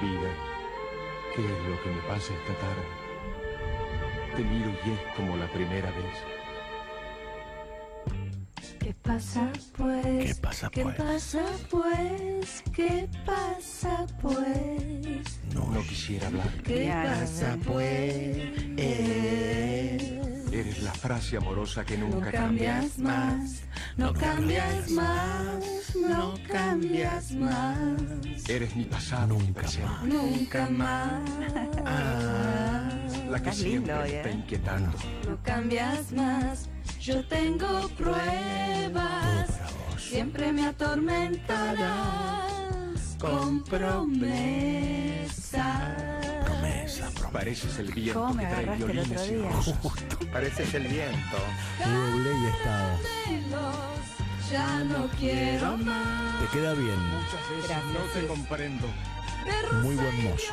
Vida, ¿qué es lo que me pasa esta tarde? Te miro y es como la primera vez. ¿Qué pasa pues? ¿Qué pasa, ¿Qué pues? pasa pues? ¿Qué pasa pues? No quisiera hablar. ¿Qué pasa pues? Eres la frase amorosa que No nunca cambias más, no cambias más, no cambias más, Eres mi pasado, mi Nunca presente. más. nunca más. La que siempre está ¿eh? inquietando. No cambias más, yo tengo pruebas, siempre me atormentarás con promesas. Promesa, promesa. Pareces el viento ¿Cómo me que trae el otro violines y día? rosas. Pareces el viento. Doble y estabas. Celos, Ya no quiero más. Te queda bien. Muchas veces Gracias, no te comprendo. Muy buen mozo.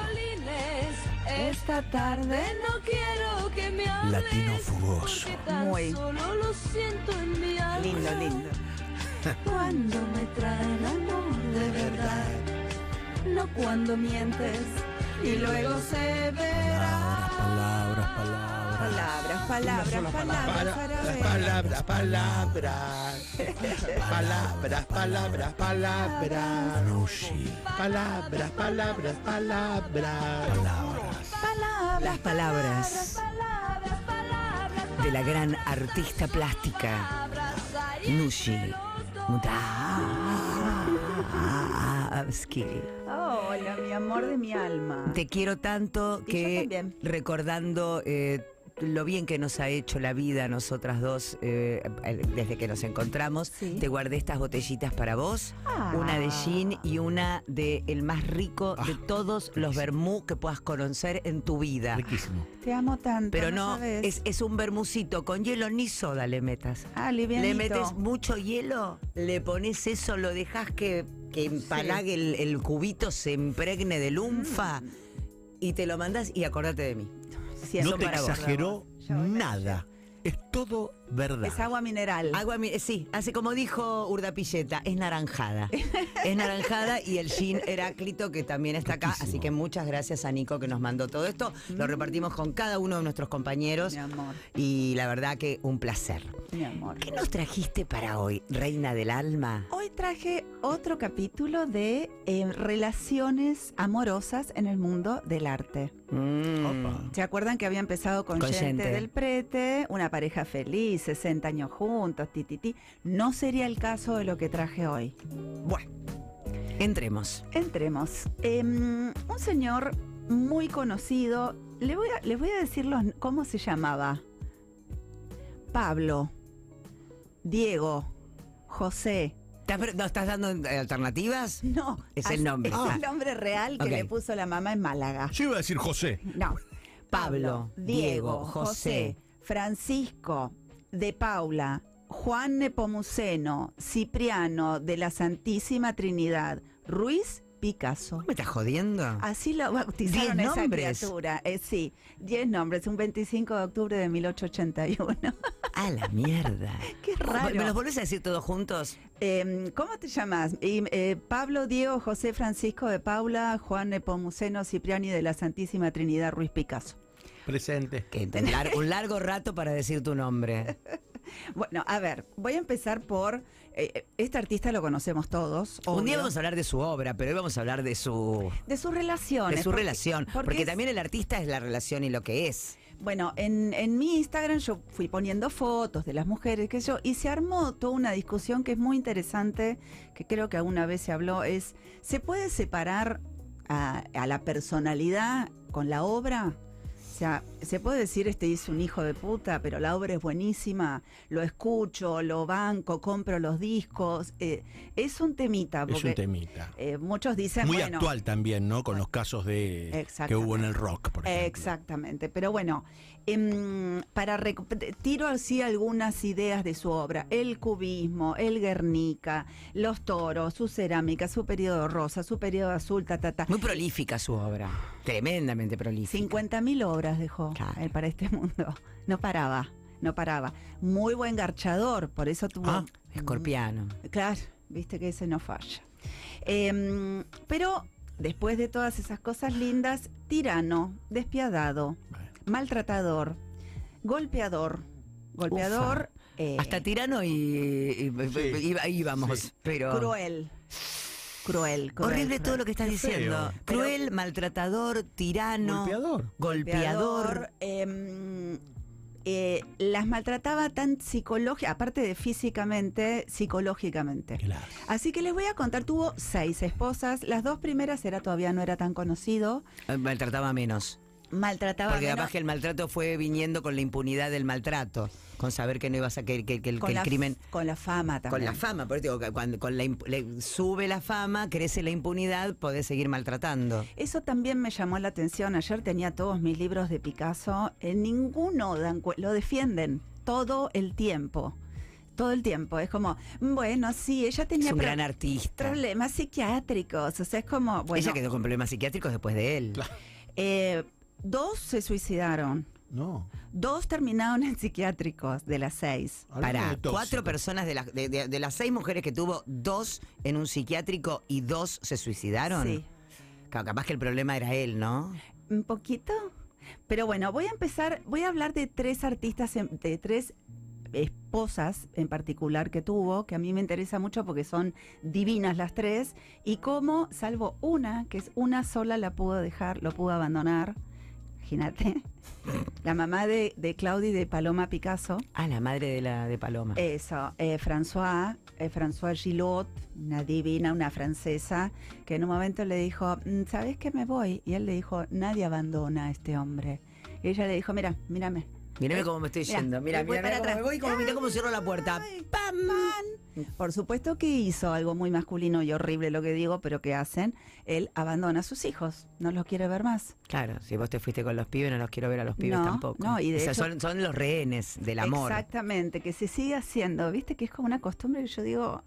Esta tarde no quiero que me hables. Latino fugoso. Muy. Solo lo siento en mi alma. Lindo, lindo. Cuando me traen amor de verdad. No cuando mientes y luego se verá. Palabras, palabras, Palabras, palabras, palabras. Palabras, palabras. Palabras, palabras, palabras. Palabras, palabras, palabras. Palabras. Las palabras Palabras, palabras, de la gran artista plástica Nushi Mudavsky. Hola, mi amor de mi alma. Te quiero tanto Y que recordando eh, lo bien que nos ha hecho la vida a nosotras dos eh, desde que nos encontramos, Sí. te guardé estas botellitas para vos, Ah. una de gin y una de el más rico de Ah, todos los vermú que puedas conocer en tu vida. Riquísimo. Te amo tanto. Pero no, es, es un vermucito con hielo ni soda le metas. Ah, Le livianito. metes mucho hielo, le pones eso, lo dejas que, que empalague el, el cubito, se impregne de lunfa y te lo mandas y acordate de mí. No te exageró nada. Es todo verdad. Es agua mineral. Agua, mi- sí, hace como dijo Urdapilleta, es naranjada. es naranjada y el gin Heráclito que también está acá. Riquísimo. Así que muchas gracias a Nico que nos mandó todo esto. Lo repartimos con cada uno de nuestros compañeros. Mi amor, Y la verdad que un placer. mi amor. ¿Qué nos trajiste para hoy, Reina del Alma? Hoy traje otro capítulo de eh, relaciones amorosas en el mundo del arte. Mm. ¿Se acuerdan que había empezado con, Con gente Gente. del Prete, una pareja feliz, 60 años juntos, ti, ti, ti? No sería el caso de lo que traje hoy. Bueno, entremos. Entremos. Em, un señor muy conocido, le voy a, les voy a decir los- cómo se llamaba. Pablo, Diego, José. ¿Estás- ¿No estás dando alternativas? No, Es el nombre. Es Ah. el nombre real que Ok. le puso la mamá en Málaga. Yo iba a decir José. No. Pablo, Diego, José. Francisco, de Paula, Juan Nepomuceno, Cipriano de la Santísima Trinidad, Ruiz Picasso. ¿Me estás jodiendo? Así lo bautizaron Diez esa nombres. criatura. Eh, sí, 10 nombres, un 25 de octubre de 1881. A la mierda. Qué raro. ¿Me los volvés a decir todos juntos? Em, ¿Cómo te llamas? Eh, Pablo, Diego, José Francisco de Paula, Juan Nepomuceno, Cipriani de la Santísima Trinidad, Ruiz Picasso. Presente. Que un un largo rato para decir tu nombre. Bueno, a ver, voy a empezar por. eh, este artista lo conocemos todos. Un día obvio. vamos a hablar de su obra, pero hoy vamos a hablar de su, De sus relaciones. de su porque- relación. Porque, es- también el artista es la relación y lo que es. Bueno, en, en mi Instagram yo fui poniendo fotos de las mujeres, que yo, y se armó toda una discusión que es muy interesante, que creo que alguna vez se habló, es, ¿se puede separar a, a la personalidad con la obra? O sea, se puede decir este es un hijo de puta, pero la obra es buenísima, lo escucho, lo banco, compro los discos. eh, es un temita, Es porque un temita. eh, muchos dicen, Muy bueno, actual también, ¿no? Con los casos de que hubo en el rock, por ejemplo. Exactamente, pero bueno, em, para tiro así algunas ideas de su obra, el cubismo, el Guernica, los toros, su cerámica, su periodo rosa, su periodo azul, ta, ta, ta. Muy prolífica su obra. Tremendamente prolífica. 50.000 obras dejó Claro. él para este mundo. No paraba, no paraba. Muy buen garchador, por eso tuvo... Ah, escorpiano. Claro, viste que ese no falla. Em, pero después de todas esas cosas lindas, tirano, despiadado, maltratador, golpeador, golpeador, eh, Hasta tirano y, y- íbamos, pero... cruel, cruel, cruel, Horrible cruel. todo lo que estás Qué diciendo. feo. Cruel, maltratador, tirano. Golpeador. Golpeador. em, eh, las maltrataba tan psicológica, aparte de físicamente, psicológicamente. Claro. Así que les voy a contar, tuvo seis esposas, las dos primeras era todavía no era tan conocido, Eh, Maltrataba menos. Maltrataba Porque menos- capaz que el maltrato fue viniendo con la impunidad del maltrato. Con saber que no ibas a que, que- que el, con que el la, crimen. con la fama también. Con la fama, por eso digo, que cuando con la imp- le- sube la fama, crece la impunidad, podés seguir maltratando. Eso también me llamó la atención. Ayer tenía todos mis libros de Picasso. En ninguno dan lo defienden todo el tiempo. Todo el tiempo. Es como, bueno, sí, ella Es tenía un gran artista. problemas psiquiátricos. O sea, es como, bueno, Ella quedó con problemas psiquiátricos después de él. eh, dos se suicidaron. No. Dos terminaron en psiquiátricos de las seis. Para cuatro personas de, las de, de- de las seis mujeres que tuvo, dos en un psiquiátrico y dos se suicidaron. Sí. Capaz que el problema era él, ¿no? Un poquito. Pero bueno, voy a empezar, voy a hablar de tres artistas, de tres esposas en particular que tuvo, que a mí me interesa mucho porque son divinas las tres, y cómo, salvo una, que es una sola, la pudo dejar, lo pudo abandonar. Imagínate. La mamá de, de Claudia y de Paloma Picasso. Ah, la madre de la de Paloma. Eso, eh, François, eh, François Gillot, una divina, una francesa, que en un momento le dijo, "Mm, ¿sabes que me voy? Y él le dijo, nadie abandona a este hombre. Y ella le dijo, mira, mírame. Mírame cómo me estoy yendo. Mira, mira, mira me voy, cómo, cierro la puerta. ¡Pam! Por supuesto que hizo algo muy masculino y horrible lo que digo, pero que hacen, él abandona a sus hijos, no los quiere ver más. Claro, si vos te fuiste con los pibes, no los quiero ver a los pibes No, tampoco. no, y de O sea, hecho- son, son los rehenes del amor. Exactamente, que se sigue haciendo, viste que es como una costumbre que yo digo,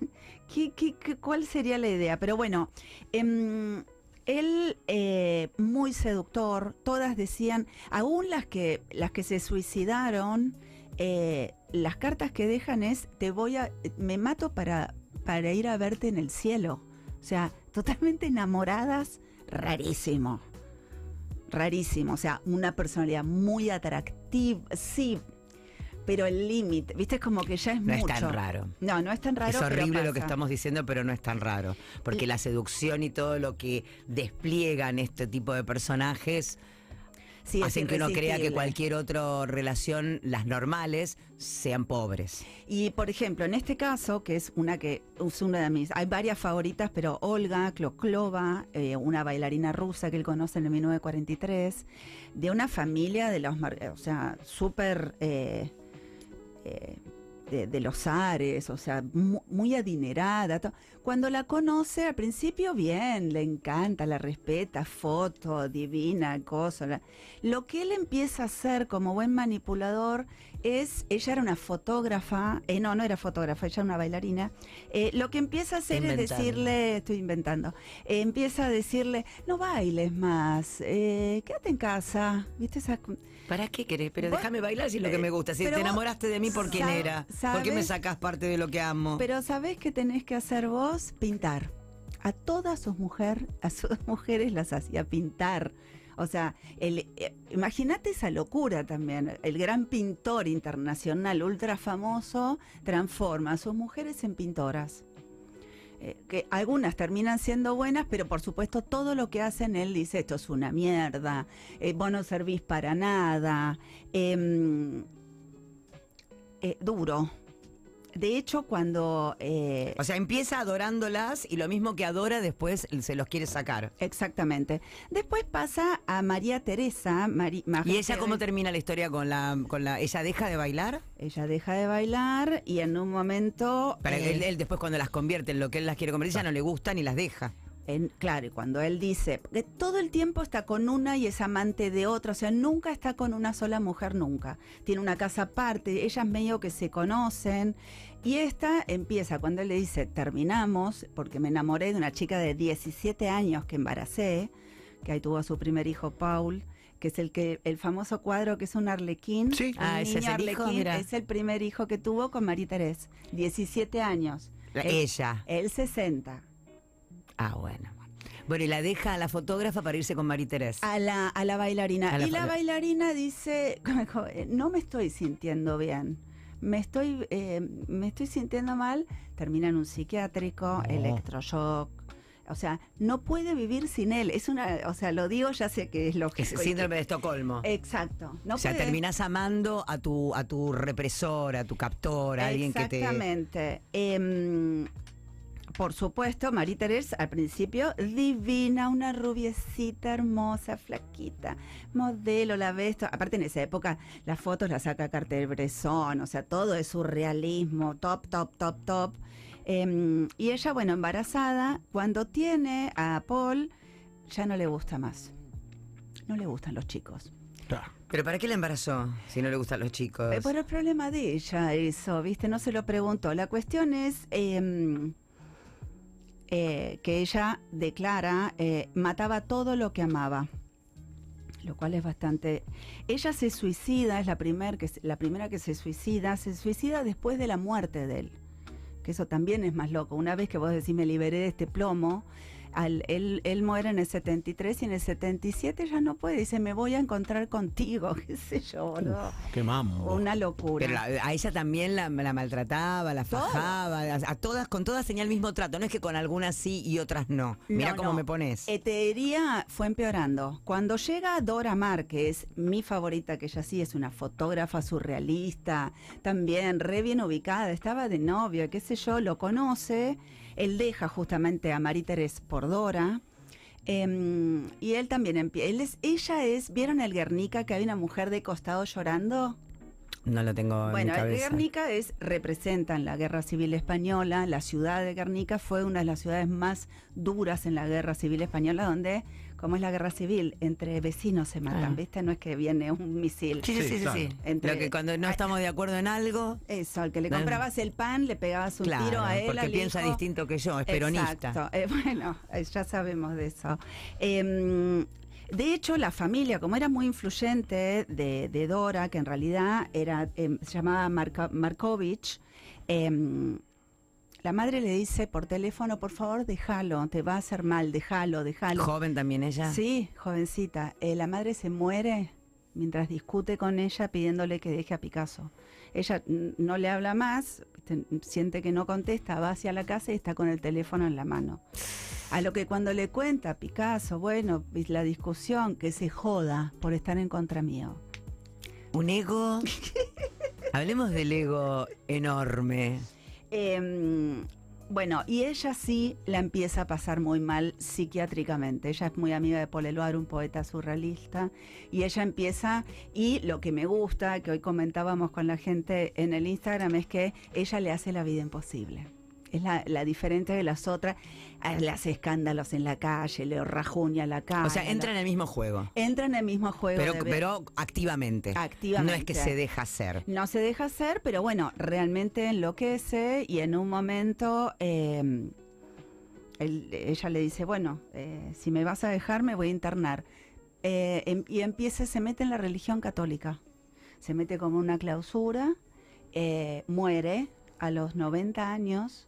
¿qué, qué- qué- cuál sería la idea? Pero bueno, em, él eh, muy seductor, todas decían, aún las que, las que se suicidaron, eh, las cartas que dejan es, te voy a, me mato para, para ir a verte en el cielo. O sea, totalmente enamoradas, rarísimo rarísimo, o sea, una personalidad muy atractiva, sí, pero el límite, viste, es como que ya es No es mucho. tan raro. No, no es tan raro. es pero horrible lo que estamos diciendo, pero no es tan raro. Porque la seducción y todo lo que despliegan este tipo de personajes Sí, es hacen que uno crea que cualquier otra relación, las normales, sean pobres. Y por ejemplo, en este caso, que es una que es una de mis, hay varias favoritas, pero Olga Kloklova, eh, una bailarina rusa que él conoce en el 1943, de una familia de los, mar- o sea, súper eh, eh, de, de los Ares, o sea, mu- muy, adinerada. Cuando la conoce, al principio bien, le encanta, la respeta, foto, divina, cosa. Lo que él empieza a hacer como buen manipulador es, ella era una fotógrafa, eh, no, no era fotógrafa, ella era una bailarina, eh, lo que empieza a hacer es decirle, estoy inventando, eh, empieza a decirle, no bailes más, eh, quédate en casa, ¿viste? Esa, ¿Para qué querés? Pero Vos- déjame bailar si es lo que me gusta. Si pero te enamoraste de mí, ¿por quién era? ¿Por qué me sacás parte de lo que amo? Pero ¿sabés qué tenés que hacer vos? Pintar. A todas sus mujeres, a sus mujeres las hacía pintar. O sea, el, eh, imagínate esa locura también. El gran pintor internacional ultra famoso transforma a sus mujeres en pintoras. Eh, que algunas terminan siendo buenas, pero por supuesto todo lo que hacen él dice esto es una mierda, eh, vos no servís para nada, em, eh, duro. De hecho, cuando eh, O sea, empieza adorándolas y lo mismo que adora después se los quiere sacar. Exactamente. Después pasa a María Teresa. Mari- María ¿Y ella cómo termina la historia con la, con la... ¿Ella deja de bailar? Ella deja de bailar y en un momento... Para eh, él, él después cuando las convierte en lo que él las quiere convertir, ya no le gustan y las deja. En- claro, y cuando él dice que todo el tiempo está con una y es amante de otra, o sea, nunca está con una sola mujer, nunca. Tiene una casa aparte, ellas medio que se conocen. Y esta empieza cuando él le dice, terminamos, porque me enamoré de una chica de 17 años que embaracé, que ahí tuvo a su primer hijo, Paul, que es el que el famoso cuadro que es un arlequín. Sí. Ah, ese es el hijo, arlequín, mira. es el primer hijo que tuvo con María Teresa, 17 años. La- Él- ella. Él 60. Ah, bueno. Bueno, y la deja a la fotógrafa para irse con María Teresa. a la, a la bailarina. A la y la bailarina dice, no me estoy sintiendo bien. Me estoy, eh, me estoy sintiendo mal. Termina en un psiquiátrico, electroshock. O sea, no puede vivir sin él. Es una, o sea, lo digo, ya sé que es y que- síndrome de Estocolmo. Exacto. No o sea, puede- terminás amando a tu, a tu represor, a tu captor, a alguien que te. Exactamente. Em, por supuesto, María Teresa al principio divina, una rubiecita hermosa, flaquita, modelo, la ves. Aparte en esa época las fotos las saca Carter-Bresson, o sea, todo es surrealismo, top, top, top, top. Em, y ella, bueno, embarazada, cuando tiene a Paul, ya no le gusta más. No le gustan los chicos. Claro. ¿Pero para qué la embarazó si no le gustan los chicos? Eh, Por el problema de ella, eso, ¿viste? No se lo preguntó. La cuestión es em, eh, que ella declara, eh, mataba todo lo que amaba. Lo cual es bastante. Ella se suicida, es la, primer que, la primera que se suicida, se suicida después de la muerte de él. Que eso también es más loco. Una vez que vos decís, me liberé de este plomo, al- él, él muere en el 73 y en el 77 ya no puede. Dice, me voy a encontrar contigo, qué sé yo, boludo. Qué mambo. Una locura. Pero la- a ella también la, la maltrataba, la fajaba, a, a todas, con todas tenía el mismo trato. No es que con algunas sí y otras no. Mira No, cómo no. me pones. Eh, te diría, fue empeorando. Cuando llega Dora Maar, que es mi favorita, que ella sí es una fotógrafa surrealista, también re bien ubicada, estaba de novio, qué sé yo, lo conoce. Él deja justamente a Marie Teresa por Dora. em, y él también empieza. Él es, ella es, ¿vieron el Guernica que hay una mujer de costado llorando? No lo tengo en Bueno, el. Guernica es, representa en la Guerra Civil Española. La ciudad de Guernica fue una de las ciudades más duras en la Guerra Civil Española, donde, como es la Guerra Civil, entre vecinos se matan, Ah. ¿viste? No es que viene un misil. Sí, sí, Sí, sí, sí, claro. sí. Entre- Lo que cuando no estamos de acuerdo en algo, Eso, al que le comprabas el pan, le pegabas un claro, tiro a él. porque al piensa hijo. distinto que yo, es peronista. Exacto. Eh, bueno, eh, ya sabemos de eso. Em, de hecho, la familia, como era muy influyente de, de Dora, que en realidad era, em, se llamaba Marko- Markovich, em, la madre le dice por teléfono, por favor, déjalo, te va a hacer mal, déjalo, déjalo. Joven también ella. Sí, jovencita. Eh, la madre se muere mientras discute con ella pidiéndole que deje a Picasso. Ella no le habla más, siente que no contesta, va hacia la casa y está con el teléfono en la mano. A lo que cuando le cuenta a Picasso, bueno, la discusión, que se joda por estar en contra mío. Un ego. Hablemos del ego enorme. Em, bueno, y ella sí la empieza a pasar muy mal psiquiátricamente. Ella es muy amiga de Paul Eluard, un poeta surrealista, y ella empieza, y lo que me gusta, que hoy comentábamos con la gente en el Instagram, es que ella le hace la vida imposible. Es la, la diferente de las otras, eh, le hace escándalos en la calle, le rajuña la cara. O sea, entra en el mismo juego. entra en el mismo juego. Pero, pero activamente. Activamente. No es que se deja hacer. no se deja hacer, pero bueno, realmente enloquece y en un momento eh, él- ella le dice, bueno, eh, si me vas a dejar me voy a internar. Eh, em- y empieza, se mete en la religión católica. Se mete como una clausura, eh, muere a los 90 años,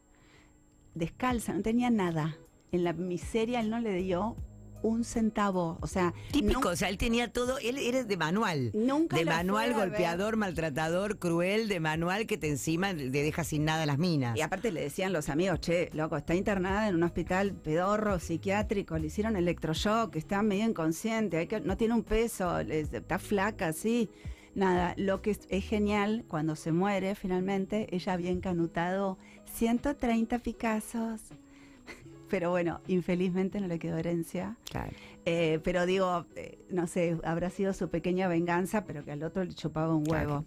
descalza, no tenía nada. En la miseria él no le dio un centavo. O sea, Típico, no- o sea, él tenía todo, él era de manual. Nunca de manual, golpeador, maltratador, cruel, de manual que te encima te deja sin nada las minas. Y aparte le decían los amigos, che, loco, está internada en un hospital pedorro, psiquiátrico, le hicieron electroshock, está medio inconsciente, hay que, no tiene un peso, está flaca, sí. Nada, lo que es, es genial, cuando se muere finalmente, ella había encanutado 130 Picassos. Pero bueno, infelizmente no le quedó herencia. Claro. Eh, pero digo, eh, no sé, habrá sido su pequeña venganza, pero que al otro le chupaba un huevo.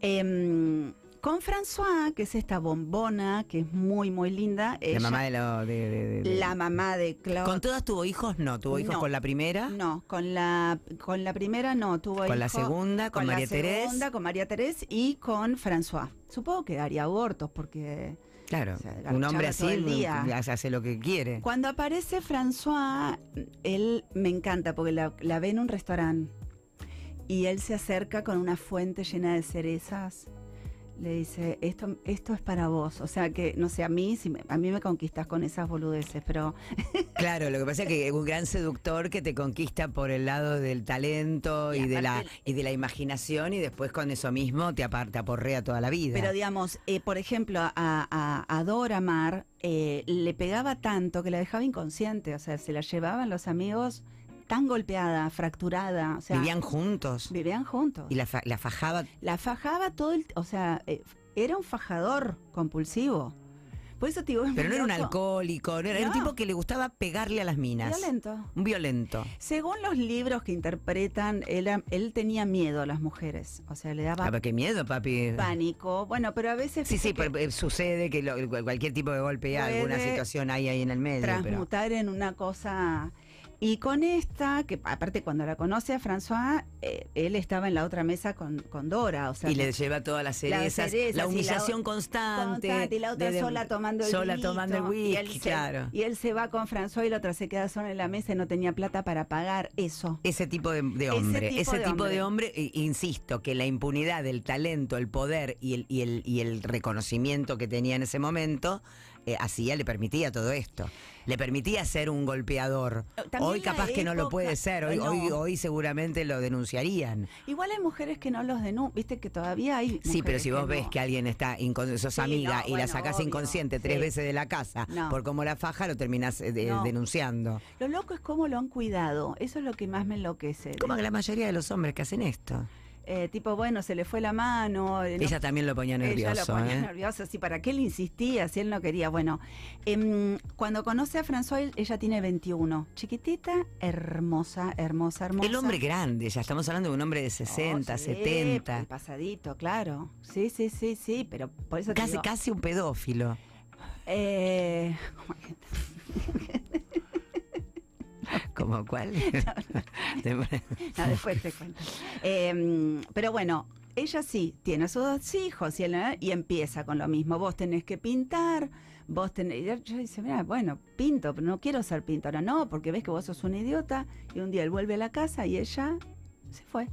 Em, con François, que es esta bombona, que es muy, muy linda. La mamá de lo. de- de- de- la mamá de Claude. ¿Con todas tuvo hijos? No, tuvo hijos No. con la primera. No, con la, con la primera no, tuvo Con la segunda, con María segunda, con María Terés y con François. Supongo que daría abortos porque Claro, O sea, un hombre así día. hace, hace lo que quiere. Cuando aparece François, él me encanta porque la, la ve en un restaurante y él se acerca con una fuente llena de cerezas, le dice, esto, esto es para vos. O sea que, no sé, a mí, si me- a mí me conquistas con esas boludeces, pero Claro, lo que pasa es que es un gran seductor que te conquista por el lado del talento y, Y de la y de la imaginación y después con eso mismo te, apar- te aporrea toda la vida. Pero digamos, eh, por ejemplo, a, a, a Dora Maar eh, le pegaba tanto que la dejaba inconsciente, o sea, se la llevaban los amigos tan golpeada, fracturada, o sea, Vivían juntos vivían juntos. y la, fa- la fajaba. La fajaba todo el, o sea, eh, era un fajador compulsivo. Por eso te digo, es Pero no era un alcohólico, no era, era un tipo que le gustaba pegarle a las minas. Violento. Un violento. Según los libros que interpretan, él, él tenía miedo a las mujeres, o sea, le daba Ah, pero qué miedo, papi. pánico. Bueno, pero a veces Sí, sí, que pero, eh, sucede que lo- cualquier tipo de golpe, alguna situación hay ahí en el medio. pero- transmutar en una cosa. Y con esta, que aparte cuando la conoce a François, eh, él estaba en la otra mesa con, con Dora, o sea, y le lleva todas las cerezas, la la- humillación constante. constante, y la otra de- de- sola tomando el Sola tomando el y él whisky, se- claro. Y él se va con François y la otra se queda sola en la mesa y no tenía plata para pagar eso. Ese tipo de, de Ese hombre, tipo ese de tipo de hombre. hombre, e- insisto, que la impunidad, el talento, el poder y el, y el, y el reconocimiento que tenía en ese momento, eh, hacía, le permitía todo esto. Le permitía ser un golpeador. También Hoy capaz que no lo puede ser, hoy, No. hoy, hoy seguramente lo denunciarían. Igual hay mujeres que no los denuncian, viste que todavía hay. Sí, pero si vos ves que alguien está, sos Sí, amiga no, y la sacás obvio, inconsciente tres sí. veces de la casa por cómo la faja, lo terminás eh, denunciando. Lo loco es cómo lo han cuidado. Eso es lo que más me enloquece. Como que la mayoría de los hombres que hacen esto. Eh, tipo, bueno, se le fue la mano. eh, no- Ella también lo ponía Ella nervioso. lo ponía ¿eh? nervioso, sí, ¿para qué le insistía si él no quería? Bueno, em, cuando conoce a François, ella tiene 21. Chiquitita, hermosa, hermosa, hermosa. El hombre grande, ya estamos hablando de un hombre de 60, Oh, sí, 70. Pasadito, claro. Sí, sí, sí, sí, pero por eso te Casi, digo, casi un pedófilo. eh, ¿Como cuál? No, después te cuento. Eh, pero bueno, ella sí, tiene a sus dos hijos ¿eh? y empieza con lo mismo. Vos tenés que pintar, vos tenés... y Yo dice, mira, bueno, pinto, pero no quiero ser pintora. No, porque ves que vos sos un idiota. Y un día él vuelve a la casa y ella se fue.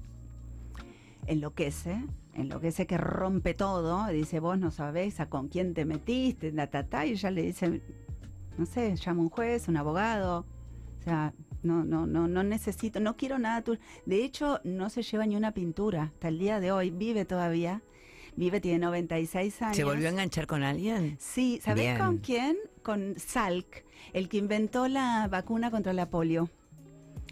Enloquece, enloquece que rompe todo. Dice, vos no sabés a con quién te metiste, ta", Y ella le dice, no sé, llama un juez, un abogado. O sea, no, no, no, no necesito, no quiero nada tuyo. De hecho, no se lleva ni una pintura hasta el día de hoy. Vive todavía. Vive, tiene 96 años. ¿Se volvió a enganchar con alguien? Sí, ¿sabés Bien. con quién? Con Salk, el que inventó la vacuna contra la polio.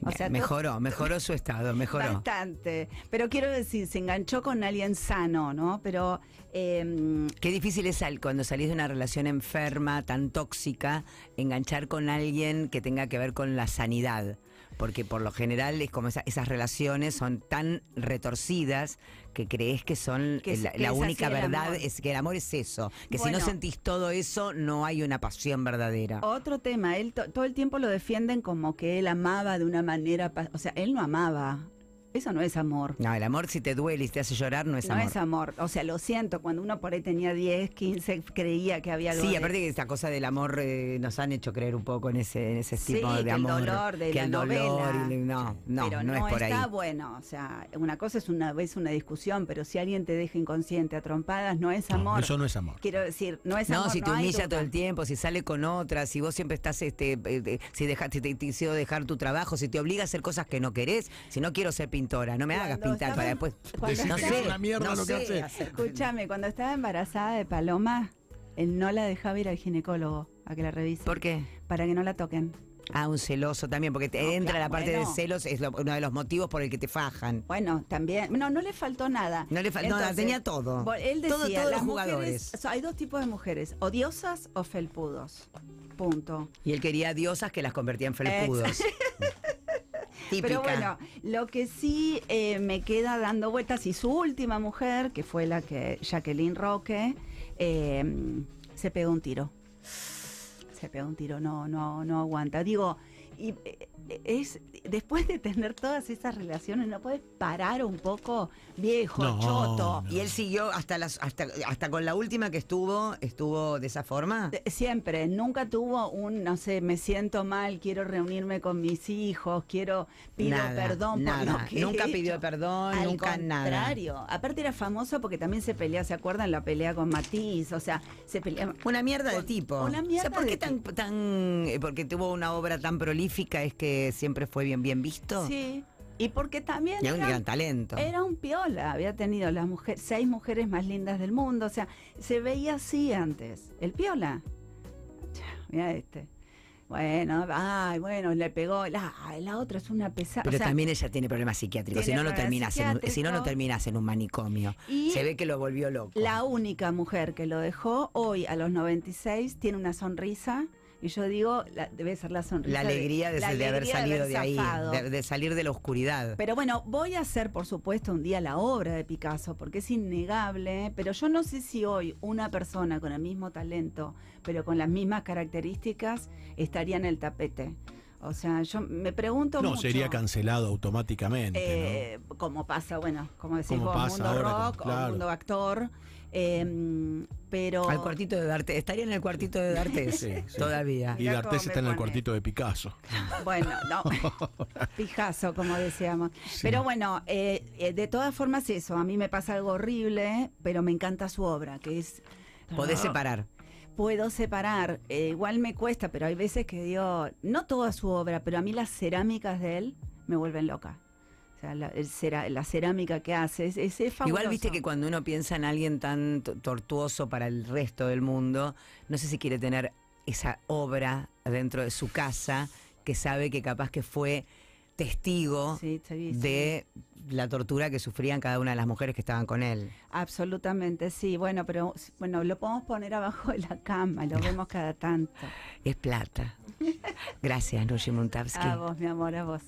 O sea, to- mejoró, mejoró su estado, mejoró. Bastante. Pero quiero decir, se enganchó con alguien sano, ¿no? Pero em, Qué difícil es cuando salís de una relación enferma, tan tóxica, enganchar con alguien que tenga que ver con la sanidad. Porque por lo general es como esa- esas relaciones son tan retorcidas que crees que son Que la, que la es única verdad, es que el amor es eso. Que si no sentís todo eso, no hay una pasión verdadera. otro tema, él to- todo el tiempo lo defienden como que él amaba de una manera, o sea, él no amaba. Eso no es amor. No, el amor si te duele y te hace llorar no es no amor. es amor. O sea, lo siento, cuando uno por ahí tenía 10, 15, creía que había algo Sí, de- aparte que esta cosa del amor eh, nos han hecho creer un poco en ese, en ese Sí, tipo que de el amor. dolor de que la el dolor novela. no, no, pero no, es por ahí. está bueno, o sea, una cosa es una vez una discusión, pero si alguien te deja inconsciente a trompadas, no es No, amor. eso no es amor. Quiero decir, no es No, amor. si te humilla todo el tiempo, si sale con otras, si vos siempre estás, este, eh, eh, si dejaste, te, te hicieron dejar tu trabajo, si te obliga a hacer cosas que no querés, si no quiero ser pintora, no me hagas pintar para después. no sé, una mierda no lo que sé hace. hacer- Escúchame, cuando estaba embarazada de Paloma, él no la dejaba ir al ginecólogo a que la revise. ¿Por qué? Para que no la toquen. Ah, un celoso también, porque te No, entra claro, la parte bueno. de celos, es lo- uno de los motivos por el que te fajan. Bueno, también. No, no le faltó nada. No le fal- no, tenía todo. Él decía, Todo- todos los las jugadores. mujeres- o sea, hay dos tipos de mujeres, odiosas o felpudos. Punto. Y él quería diosas que las convertía en felpudos. Pero bueno, lo que sí eh, me queda dando vueltas, y su última mujer, que fue la que Jacqueline Roque, eh, se pegó un tiro. Se pegó un tiro, no, no, no aguanta. Digo, eh, es después de tener todas esas relaciones, no puedes parar un poco, viejo, No, choto. no. ¿Y él siguió hasta las hasta, hasta con la última que estuvo, estuvo de esa forma? De- Siempre, nunca tuvo un, no sé, me siento mal, quiero reunirme con mis hijos, quiero, pido Nada, perdón por lo que he Nunca hecho. pidió perdón, Al nunca nada. contrario, aparte era famoso porque también se pelea, ¿se acuerdan? La pelea con Matiz, o sea, se pelea... Una mierda de tipo. una mierda O sea, ¿por qué de tan, tan eh, porque tuvo una obra tan prolífica es que siempre fue bien bien visto? Sí, y porque también... Y era un gran talento. Era un piola, había tenido las mujeres, seis mujeres más lindas del mundo, o sea, se veía así antes, el piola. Mira este. Bueno, ay, bueno, le pegó, la, la otra es una pesada. Pero o sea, también ella tiene problemas psiquiátricos. Si no, no terminas en, un- si no, no terminas en un manicomio. Y Se ve que lo volvió loco. la única mujer que lo dejó hoy a los 96 tiene una sonrisa y yo digo, la- debe ser la sonrisa. la alegría de, la de haber alegría salido haber de ahí, de, de salir de la oscuridad. Pero bueno, voy a hacer, por supuesto, un día la obra de Picasso, porque es innegable, pero yo no sé si hoy una persona con el mismo talento, pero con las mismas características, estaría en el tapete. O sea, yo me pregunto No, mucho. sería cancelado automáticamente. eh, como pasa, bueno, como decís Como vos, pasa mundo ahora, rock claro. o mundo actor. Eh, pero Al cuartito de Darte. Estaría en el cuartito de Darte Sí, sí. todavía. Y me está en el cuartito de Picasso. Bueno, no. Pijazo, como decíamos. Pero bueno, eh, eh, de todas formas eso, a mí me pasa algo horrible, pero me encanta su obra, que es... Podés separar. Puedo separar, eh, igual me cuesta, pero hay veces que digo, no toda su obra, pero a mí las cerámicas de él me vuelven loca. Sea, la, el cera- la cerámica que hace es, es, es fabuloso. Igual viste que cuando uno piensa en alguien tan to- tortuoso para el resto del mundo, no sé si quiere tener esa obra dentro de su casa que sabe que capaz que fue testigo Sí, sí, sí. de la tortura que sufrían cada una de las mujeres que estaban con él. Absolutamente, sí. Bueno, pero bueno, lo podemos poner abajo de la cama, lo vemos cada tanto. Es plata. Gracias, Nushi Montavsky. A vos, mi amor, a vos.